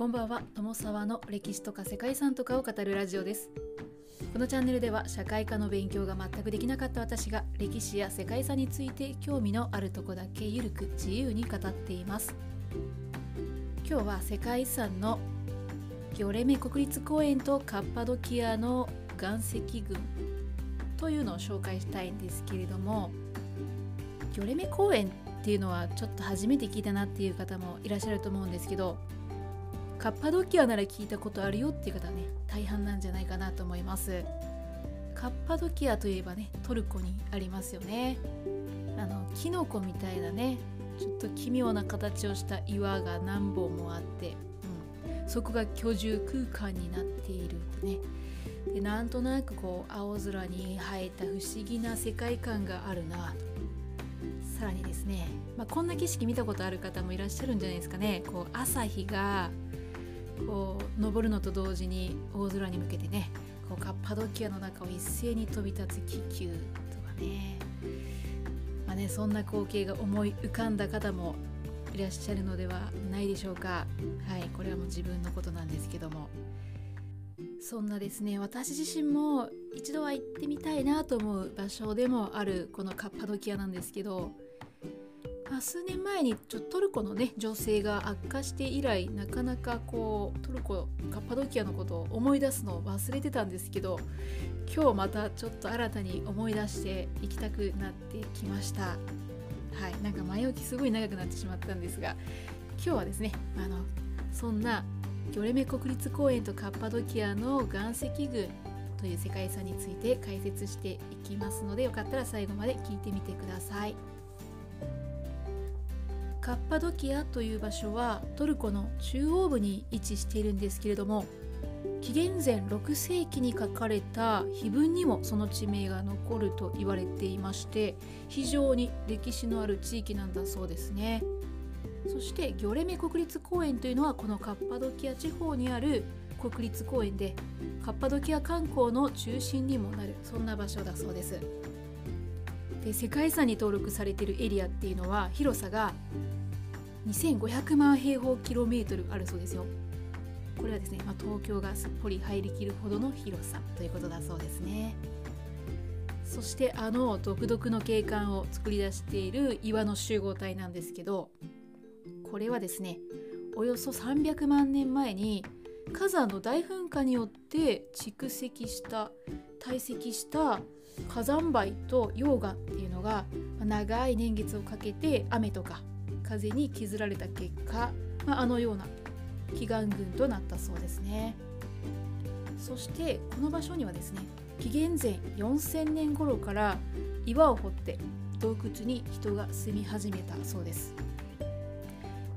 こんばんは。友沢の歴史とか世界遺産とかを語るラジオです。このチャンネルでは社会科の勉強が全くできなかった私が歴史や世界遺産について興味のあるとこだけゆるく自由に語っています。今日は世界遺産のギョレメ国立公園とカッパドキアの岩石群というのを紹介したいんですけれどもギョレメ公園っていうのはちょっと初めて聞いたなっていう方もいらっしゃると思うんですけどカッパドキアなら聞いたことあるよっていう方はね大半なんじゃないかなと思います。カッパドキアといえばねトルコにありますよね。あのキノコみたいなねちょっと奇妙な形をした岩が何本もあって、うん、そこが居住空間になっているってね。でなんとなくこう青空に生えた不思議な世界観があるな。さらにですね、まあ、こんな景色見たことある方もいらっしゃるんじゃないですかね。こう朝日がこう昇るのと同時に大空に向けてねこうカッパドキアの中を一斉に飛び立つ気球とかね,、まあね、そんな光景が思い浮かんだ方もいらっしゃるのではないでしょうか。はいこれはもう自分のことなんですけども。そんなですね私自身も一度は行ってみたいなと思う場所でもあるこのカッパドキアなんですけどあ、数年前にちょトルコのね情勢が悪化して以来なかなかこうトルコカッパドキアのことを思い出すのを忘れてたんですけど今日またちょっと新たに思い出して行きたくなってきましたはいなんか前置きすごい長くなってしまったんですが今日はですねあのそんなギョレメ国立公園とカッパドキアの岩石群という世界遺産について解説していきますのでよかったら最後まで聞いてみてください。カッパドキアという場所はトルコの中央部に位置しているんですけれども紀元前6世紀に書かれた碑文にもその地名が残ると言われていまして非常に歴史のある地域なんだそうですね。そしてギョレメ国立公園というのはこのカッパドキア地方にある国立公園でカッパドキア観光の中心にもなるそんな場所だそうです。で世界遺産に登録されているエリアっていうのは広さが2500万平方キロメートルあるそうですよ。これはですね、まあ、東京がすっぽり入りきるほどの広さということだそうですね。そしてあの独特の景観を作り出している岩の集合体なんですけどこれはですねおよそ300万年前に火山の大噴火によって蓄積した堆積した火山灰と溶岩っていうのが長い年月をかけて雨とか風に削られた結果、まあ、あのような祈願群となったそうですね。そしてこの場所にはですね紀元前4000年頃から岩を掘って洞窟に人が住み始めたそうです。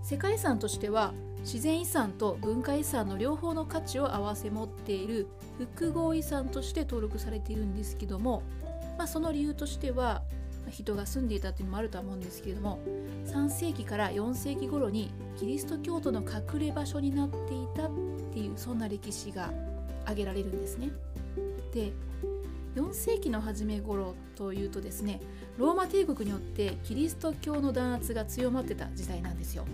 世界遺産としては自然遺産と文化遺産の両方の価値を併せ持っている複合遺産として登録されているんですけども、まあ、その理由としては人が住んでいたというのもあるとは思うんですけれども3世紀から4世紀頃にキリスト教徒の隠れ場所になっていたっていうそんな歴史が挙げられるんですね。で4世紀の初め頃というとですねローマ帝国によってキリスト教の弾圧が強まってた時代なんですよ。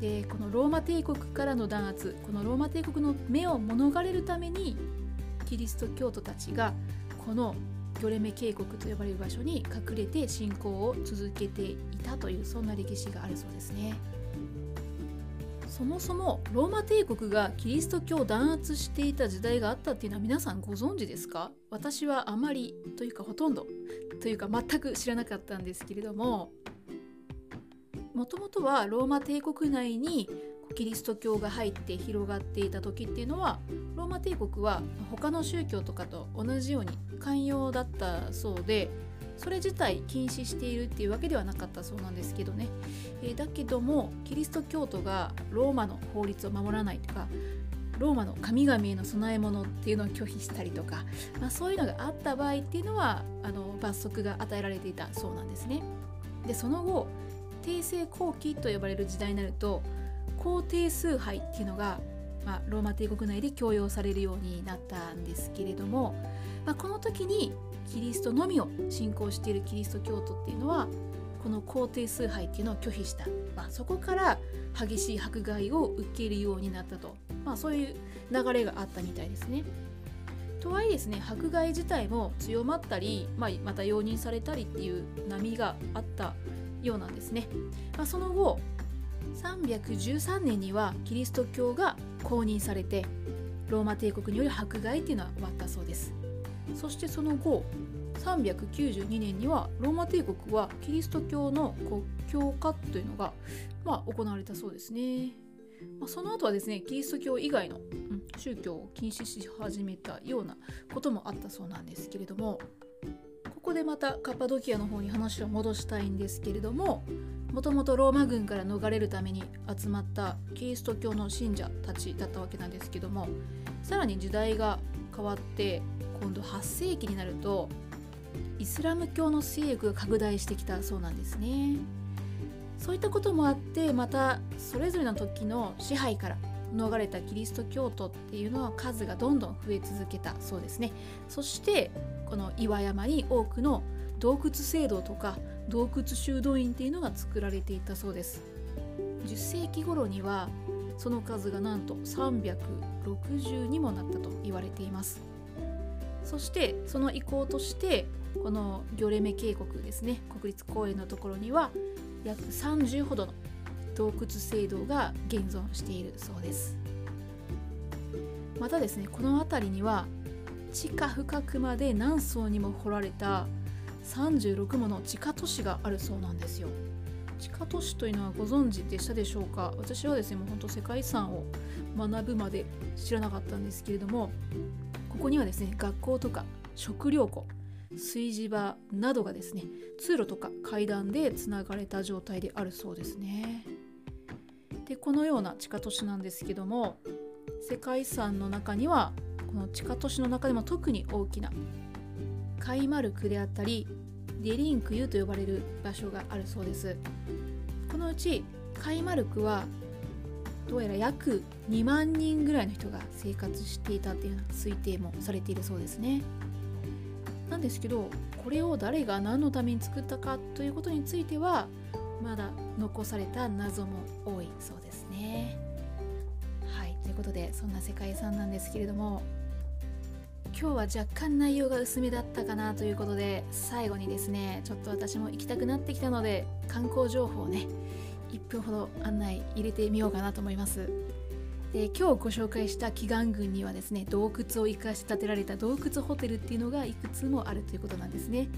でこのローマ帝国からの弾圧このローマ帝国の目を免れるためにキリスト教徒たちがこのギョレメ渓谷と呼ばれる場所に隠れて信仰を続けていたというそんな歴史があるそうですね。そもそもローマ帝国がキリスト教を弾圧していた時代があったっていうのは皆さんご存知ですか？私はあまりというかほとんどというか全く知らなかったんですけれどももともとはローマ帝国内にキリスト教が入って広がっていた時っていうのはローマ帝国は他の宗教とかと同じように寛容だったそうでそれ自体禁止しているっていうわけではなかったそうなんですけどね、えー、だけどもキリスト教徒がローマの法律を守らないとかローマの神々への供え物っていうのを拒否したりとか、まあ、そういうのがあった場合っていうのはあの罰則が与えられていたそうなんですね。でその後帝政後期と呼ばれる時代になると皇帝崇拝っていうのが、まあ、ローマ帝国内で強要されるようになったんですけれども、まあ、この時にキリストのみを信仰しているキリスト教徒っていうのはこの皇帝崇拝っていうのを拒否した、まあ、そこから激しい迫害を受けるようになったと、まあ、そういう流れがあったみたいですね。とはいえですね迫害自体も強まったり、まあ、また容認されたりっていう波があったようなんですね。まあ、その後313年にはキリスト教が公認されてローマ帝国による迫害っていうのは終わったそうです。そしてその後392年にはローマ帝国はキリスト教の国教化というのが、まあ、行われたそうですね、まあ、その後はですねキリスト教以外の、うん、宗教を禁止し始めたようなこともあったそうなんですけれどもここでまたカッパドキアの方に話を戻したいんですけれどももともとローマ軍から逃れるために集まったキリスト教の信者たちだったわけなんですけどもさらに時代が変わって今度8世紀になるとイスラム教の勢力が拡大してきたそうなんですね。そういったこともあってまたそれぞれの時の支配から逃れたキリスト教徒っていうのは数がどんどん増え続けたそうですね。そしてこの岩山に多くの洞窟聖堂とか洞窟修道院っていうのが作られていたそうです。10世紀頃にはその数がなんと360にもなったと言われています。そしてその遺構としてこのギョレメ渓谷ですね国立公園のところには約30ほどの洞窟聖堂が現存しているそうです。またですねこの辺りには地下深くまで何層にも掘られた36もの地下都市があるそうなんですよ。地下都市というのはご存知でしたでしょうか？私はですねもうほんと世界遺産を学ぶまで知らなかったんですけれどもここにはですね学校とか食料庫炊事場などがですね通路とか階段でつながれた状態であるそうですね。でこのような地下都市なんですけども世界遺産の中にはこの地下都市の中でも特に大きなカイマルクであったりデリンクユと呼ばれる場所があるそうです。このうちカイマルクはどうやら約2万人ぐらいの人が生活していたっていう推定もされているそうですね。なんですけどこれを誰が何のために作ったかということについてはまだ残された謎も多いそうですね。はい。ということでそんな世界遺産なんですけれども今日は若干内容が薄めだったかなということで最後にですねちょっと私も行きたくなってきたので観光情報をね1分ほど案内入れてみようかなと思います。で今日ご紹介した祈願群にはですね洞窟を生かして建てられた洞窟ホテルっていうのがいくつもあるということなんですね。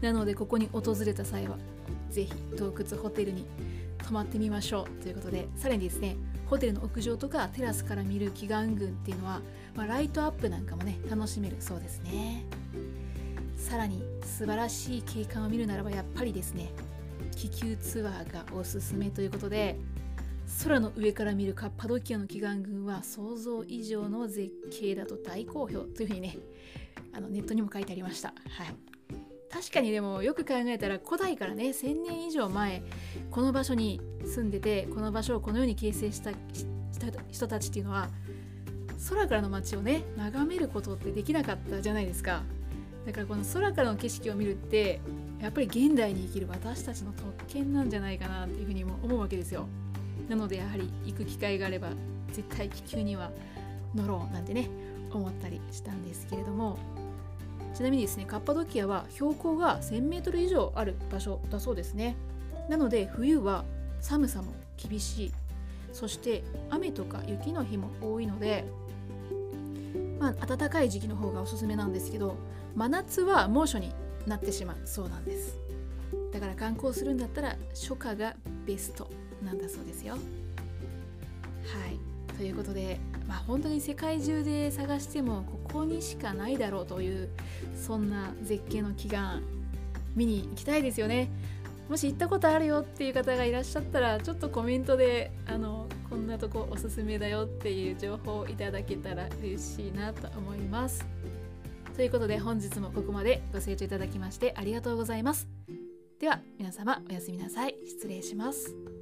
なのでここに訪れた際は是非洞窟ホテルに泊まってみましょうということでさらにですねホテルの屋上とかテラスから見る祈願群っていうのは、まあ、ライトアップなんかもね楽しめるそうですねさらに素晴らしい景観を見るならばやっぱりですね気球ツアーがおすすめということで空の上から見るカッパドキアの祈願群は想像以上の絶景だと大好評というふうにねあのネットにも書いてありました。はい確かにでもよく考えたら古代からね1000年以上前この場所に住んでてこの場所をこのように形成した人たちっていうのは空からの街をね眺めることってできなかったじゃないですか。だからこの空からの景色を見るってやっぱり現代に生きる私たちの特権なんじゃないかなっていうふうにも思うわけですよ。なのでやはり行く機会があれば絶対気球には乗ろうなんてね思ったりしたんですけれども。ちなみにですねカッパドキアは標高が 1000m 以上ある場所だそうですね。なので冬は寒さも厳しい。そして雨とか雪の日も多いのでまあ暖かい時期の方がおすすめなんですけど真夏は猛暑になってしまうそうなんです。だから観光するんだったら初夏がベストなんだそうですよ。はい。ということで、まあ、本当に世界中で探してもここにしかないだろうというそんな絶景の祈願見に行きたいですよね。もし行ったことあるよっていう方がいらっしゃったらちょっとコメントであのこんなとこおすすめだよっていう情報をいただけたら嬉しいなと思います。ということで本日もここまでご清聴いただきましてありがとうございます。では皆様おやすみなさい。失礼します。